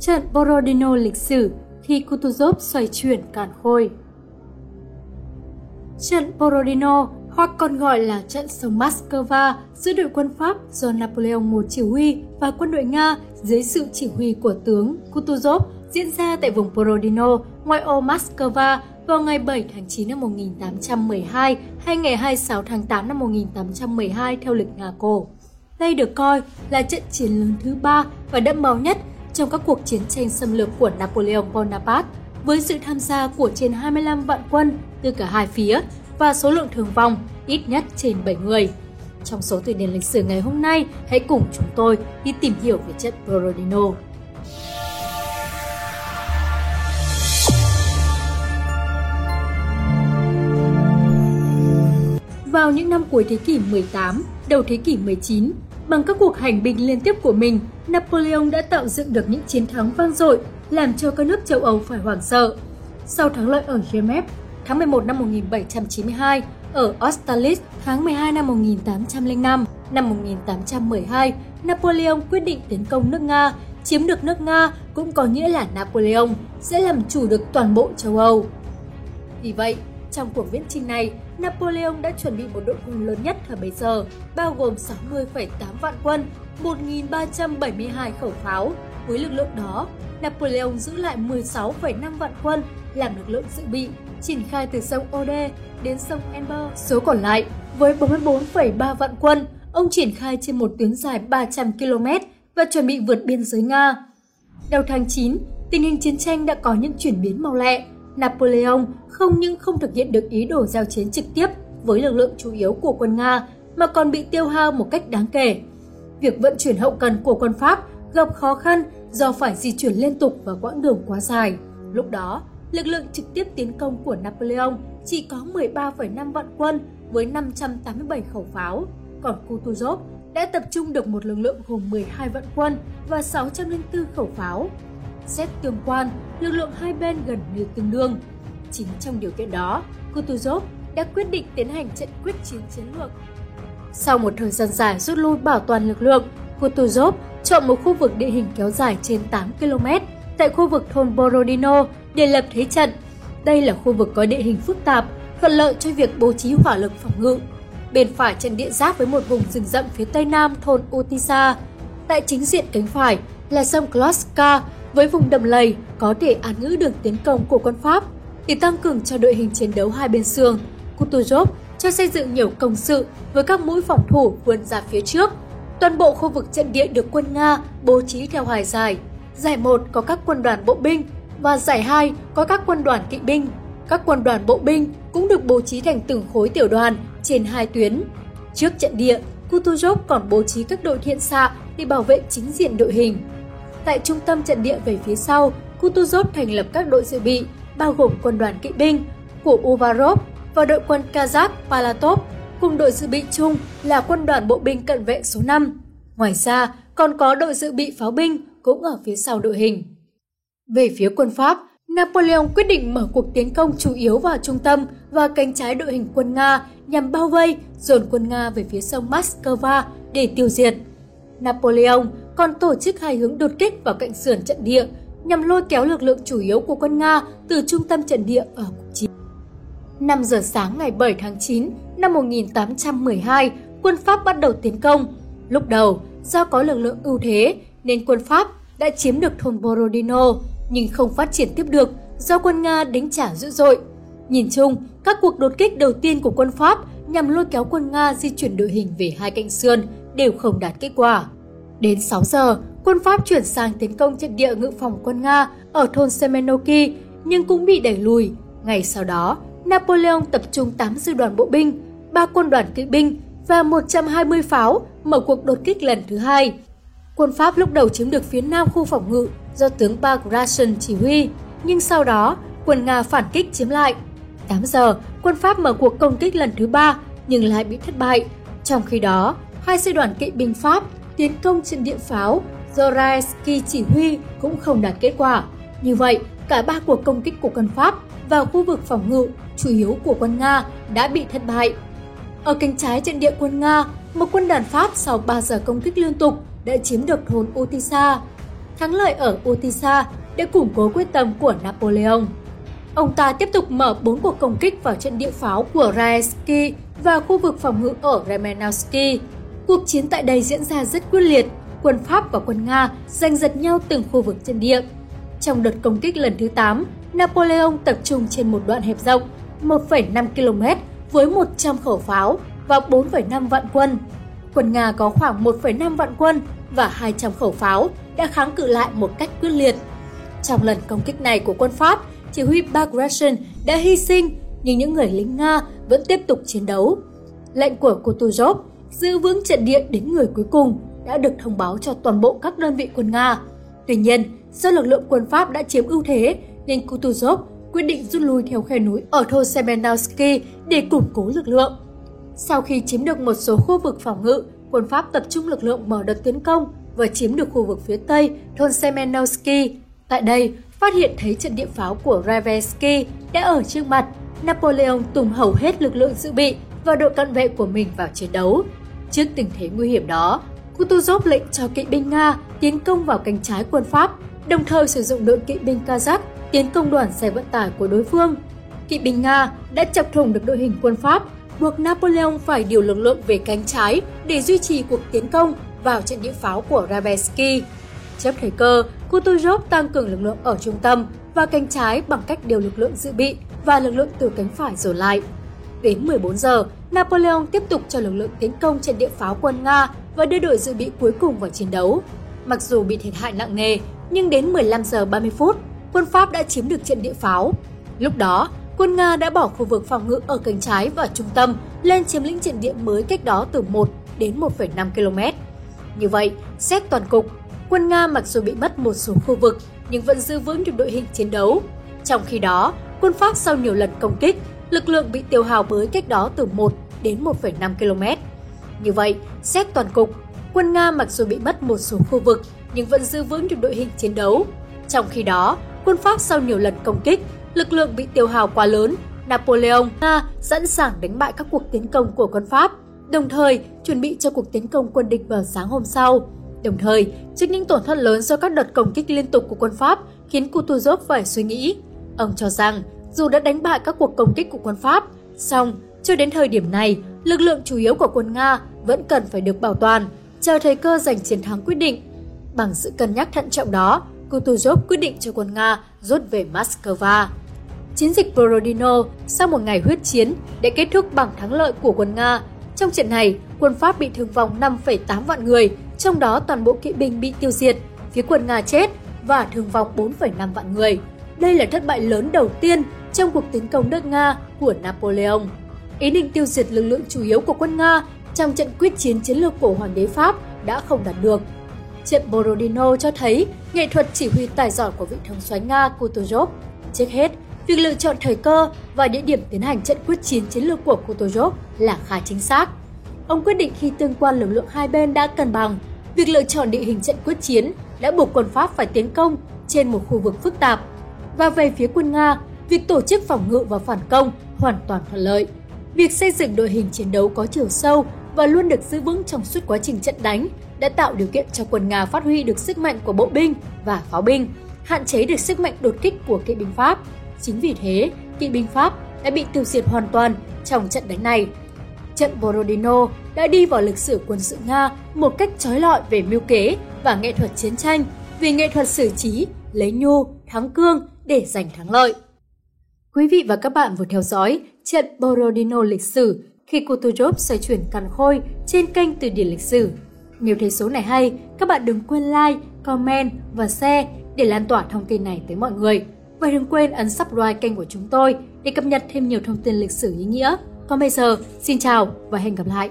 trận Borodino lịch sử khi Kutuzov xoay chuyển càn khôi. Trận Borodino hoặc còn gọi là trận sông Moscow giữa đội quân Pháp do Napoleon I chỉ huy và quân đội Nga dưới sự chỉ huy của tướng Kutuzov diễn ra tại vùng Borodino, ngoại ô Moscow vào ngày 7 tháng 9 năm 1812 hay ngày 26 tháng 8 năm 1812 theo lịch Nga cổ. Đây được coi là trận chiến lớn thứ ba và đẫm máu nhất trong các cuộc chiến tranh xâm lược của Napoleon Bonaparte, với sự tham gia của trên 25 vạn quân từ cả hai phía và số lượng thương vong ít nhất trên 7 người. Trong số tuyển điển lịch sử ngày hôm nay, hãy cùng chúng tôi đi tìm hiểu về trận Borodino. Vào những năm cuối thế kỷ 18, đầu thế kỷ 19, bằng các cuộc hành binh liên tiếp của mình, Napoleon đã tạo dựng được những chiến thắng vang dội, làm cho các nước châu Âu phải hoảng sợ. Sau thắng lợi ở Genève tháng 11 năm 1792, ở Austerlitz tháng 12 năm 1805, năm 1812, Napoleon quyết định tiến công nước Nga. Chiếm được nước Nga cũng có nghĩa là Napoleon sẽ làm chủ được toàn bộ châu Âu. Vì vậy, trong cuộc viễn chinh này, Napoleon đã chuẩn bị một đội quân lớn nhất thời bấy giờ, bao gồm 60,8 vạn quân, 1.372 khẩu pháo. Với lực lượng đó, Napoleon giữ lại 16,5 vạn quân làm lực lượng dự bị, triển khai từ sông Ode đến sông Elbe. Số còn lại, với 44,3 vạn quân, ông triển khai trên một tuyến dài 300 km và chuẩn bị vượt biên giới Nga. Đầu tháng 9, tình hình chiến tranh đã có những chuyển biến mau lẹ. Napoleon không những không thực hiện được ý đồ giao chiến trực tiếp với lực lượng chủ yếu của quân Nga mà còn bị tiêu hao một cách đáng kể. Việc vận chuyển hậu cần của quân Pháp gặp khó khăn do phải di chuyển liên tục và quãng đường quá dài. Lúc đó, lực lượng trực tiếp tiến công của Napoleon chỉ có 13,5 vạn quân với 587 khẩu pháo, còn Kutuzov đã tập trung được một lực lượng gồm 12 vạn quân và 604 khẩu pháo. Xét tương quan, lực lượng hai bên gần như tương đương. Chính trong điều kiện đó, Kutuzov đã quyết định tiến hành trận quyết chiến chiến lược. Sau một thời gian dài rút lui bảo toàn lực lượng, Kutuzov chọn một khu vực địa hình kéo dài trên 8 km tại khu vực thôn Borodino để lập thế trận. Đây là khu vực có địa hình phức tạp, thuận lợi cho việc bố trí hỏa lực phòng ngự. Bên phải trận địa giáp với một vùng rừng rậm phía tây nam thôn Utisa. Tại chính diện cánh phải là sông Kloska với vùng đầm lầy có thể án ngữ được tiến công của quân Pháp. Để tăng cường cho đội hình chiến đấu hai bên sườn, Kutuzov cho xây dựng nhiều công sự với các mũi phòng thủ vươn ra phía trước. Toàn bộ khu vực trận địa được quân Nga bố trí theo hải dài. Giải 1 có các quân đoàn bộ binh và giải 2 có các quân đoàn kỵ binh. Các quân đoàn bộ binh cũng được bố trí thành từng khối tiểu đoàn trên hai tuyến. Trước trận địa, Kutuzov còn bố trí các đội thiện xạ để bảo vệ chính diện đội hình. Tại trung tâm trận địa về phía sau, Kutuzov thành lập các đội dự bị, bao gồm quân đoàn kỵ binh của Uvarov và đội quân Kazakh Palatov, cùng đội dự bị chung là quân đoàn bộ binh cận vệ số 5. Ngoài ra, còn có đội dự bị pháo binh cũng ở phía sau đội hình. Về phía quân Pháp, Napoleon quyết định mở cuộc tiến công chủ yếu vào trung tâm và cánh trái đội hình quân Nga nhằm bao vây, dồn quân Nga về phía sông Moscow để tiêu diệt. Napoleon còn tổ chức hai hướng đột kích vào cạnh sườn trận địa nhằm lôi kéo lực lượng chủ yếu của quân Nga từ trung tâm trận địa ở cuộc chiến. 5 giờ sáng ngày 7 tháng 9 năm 1812, quân Pháp bắt đầu tiến công. Lúc đầu, do có lực lượng ưu thế nên quân Pháp đã chiếm được thôn Borodino nhưng không phát triển tiếp được do quân Nga đánh trả dữ dội. Nhìn chung, các cuộc đột kích đầu tiên của quân Pháp nhằm lôi kéo quân Nga di chuyển đội hình về hai cạnh sườn đều không đạt kết quả. Đến 6 giờ, quân Pháp chuyển sang tiến công trận địa ngự phòng quân Nga ở thôn Semenoki nhưng cũng bị đẩy lùi. Ngày sau đó, Napoleon tập trung 8 sư đoàn bộ binh, 3 quân đoàn kỵ binh và 120 pháo mở cuộc đột kích lần thứ hai. Quân Pháp lúc đầu chiếm được phía nam khu phòng ngự do tướng Bagration chỉ huy, nhưng sau đó quân Nga phản kích chiếm lại. 8 giờ, quân Pháp mở cuộc công kích lần thứ ba nhưng lại bị thất bại. Trong khi đó, hai sư đoàn kỵ binh Pháp tiến công trên địa pháo do chỉ huy cũng không đạt kết quả. Như vậy, cả ba cuộc công kích của quân Pháp vào khu vực phòng ngự chủ yếu của quân Nga đã bị thất bại. Ở cánh trái trận địa quân Nga, một quân đoàn Pháp sau 3 giờ công kích liên tục đã chiếm được thôn Utisa. thắng lợi ở Utisa để củng cố quyết tâm của Napoleon. Ông ta tiếp tục mở 4 cuộc công kích vào trận địa pháo của Raevski và khu vực phòng ngự ở Remenovsky. Cuộc chiến tại đây diễn ra rất quyết liệt, quân Pháp và quân Nga giành giật nhau từng khu vực trên địa. Trong đợt công kích lần thứ 8, Napoleon tập trung trên một đoạn hẹp rộng 1,5 km với 100 khẩu pháo và 4,5 vạn quân. Quân Nga có khoảng 1,5 vạn quân và 200 khẩu pháo đã kháng cự lại một cách quyết liệt. Trong lần công kích này của quân Pháp, chỉ huy Bagration đã hy sinh nhưng những người lính Nga vẫn tiếp tục chiến đấu. Lệnh của Kutuzov giữ vững trận địa đến người cuối cùng đã được thông báo cho toàn bộ các đơn vị quân Nga. Tuy nhiên, do lực lượng quân Pháp đã chiếm ưu thế nên Kutuzov quyết định rút lui theo khe núi ở thôn Semenowski để củng cố lực lượng. Sau khi chiếm được một số khu vực phòng ngự, quân Pháp tập trung lực lượng mở đợt tiến công và chiếm được khu vực phía tây thôn Semenowski. Tại đây, phát hiện thấy trận địa pháo của Ravensky đã ở trước mặt. Napoleon tung hầu hết lực lượng dự bị và đội cận vệ của mình vào chiến đấu. Trước tình thế nguy hiểm đó, Kutuzov lệnh cho kỵ binh Nga tiến công vào cánh trái quân Pháp, đồng thời sử dụng đội kỵ binh Kazakh tiến công đoàn xe vận tải của đối phương. Kỵ binh Nga đã chọc thủng được đội hình quân Pháp, buộc Napoleon phải điều lực lượng về cánh trái để duy trì cuộc tiến công vào trận địa pháo của Rabeski. Chấp thời cơ, Kutuzov tăng cường lực lượng ở trung tâm và cánh trái bằng cách điều lực lượng dự bị và lực lượng từ cánh phải dồn lại. Đến 14 giờ, Napoleon tiếp tục cho lực lượng tiến công trận địa pháo quân Nga và đưa đội dự bị cuối cùng vào chiến đấu. Mặc dù bị thiệt hại nặng nề, nhưng đến 15 giờ 30 phút, quân Pháp đã chiếm được trận địa pháo. Lúc đó, quân Nga đã bỏ khu vực phòng ngự ở cánh trái và trung tâm lên chiếm lĩnh trận địa mới cách đó từ 1 đến 1,5 km. Như vậy, xét toàn cục, quân Nga mặc dù bị mất một số khu vực nhưng vẫn giữ vững được đội hình chiến đấu. Trong khi đó, quân Pháp sau nhiều lần công kích, lực lượng bị tiêu hao mới cách đó từ 1 đến 1,5 km. Như vậy, xét toàn cục, quân Nga mặc dù bị mất một số khu vực nhưng vẫn giữ vững được đội hình chiến đấu. Trong khi đó, quân Pháp sau nhiều lần công kích, lực lượng bị tiêu hao quá lớn, Napoleon Nga sẵn sàng đánh bại các cuộc tiến công của quân Pháp, đồng thời chuẩn bị cho cuộc tiến công quân địch vào sáng hôm sau. Đồng thời, trước những tổn thất lớn do các đợt công kích liên tục của quân Pháp khiến Kutuzov phải suy nghĩ. Ông cho rằng, dù đã đánh bại các cuộc công kích của quân Pháp, song cho đến thời điểm này, lực lượng chủ yếu của quân Nga vẫn cần phải được bảo toàn, chờ thời cơ giành chiến thắng quyết định. Bằng sự cân nhắc thận trọng đó, Kutuzov quyết định cho quân Nga rút về Moscow. Chiến dịch Borodino sau một ngày huyết chiến đã kết thúc bằng thắng lợi của quân Nga. Trong trận này, quân Pháp bị thương vong 5,8 vạn người, trong đó toàn bộ kỵ binh bị tiêu diệt, phía quân Nga chết và thương vong 4,5 vạn người. Đây là thất bại lớn đầu tiên trong cuộc tiến công nước Nga của Napoleon. Ý định tiêu diệt lực lượng chủ yếu của quân Nga trong trận quyết chiến chiến lược của Hoàng đế Pháp đã không đạt được. Trận Borodino cho thấy nghệ thuật chỉ huy tài giỏi của vị thống soái Nga Kutuzov. Trước hết, việc lựa chọn thời cơ và địa điểm tiến hành trận quyết chiến chiến lược của Kutuzov là khá chính xác. Ông quyết định khi tương quan lực lượng hai bên đã cân bằng, việc lựa chọn địa hình trận quyết chiến đã buộc quân Pháp phải tiến công trên một khu vực phức tạp. Và về phía quân Nga, việc tổ chức phòng ngự và phản công hoàn toàn thuận lợi. Việc xây dựng đội hình chiến đấu có chiều sâu và luôn được giữ vững trong suốt quá trình trận đánh đã tạo điều kiện cho quân Nga phát huy được sức mạnh của bộ binh và pháo binh, hạn chế được sức mạnh đột kích của kỵ binh Pháp. Chính vì thế, kỵ binh Pháp đã bị tiêu diệt hoàn toàn trong trận đánh này. Trận Borodino đã đi vào lịch sử quân sự Nga một cách trói lọi về mưu kế và nghệ thuật chiến tranh, vì nghệ thuật xử trí, lấy nhu, thắng cương để giành thắng lợi. Quý vị và các bạn vừa theo dõi trận Borodino lịch sử khi Kutuzov xoay chuyển càn khôi trên kênh Từ điển lịch sử. Nếu thấy số này hay, các bạn đừng quên like, comment và share để lan tỏa thông tin này tới mọi người. Và đừng quên ấn subscribe kênh của chúng tôi để cập nhật thêm nhiều thông tin lịch sử ý nghĩa. Còn bây giờ, xin chào và hẹn gặp lại!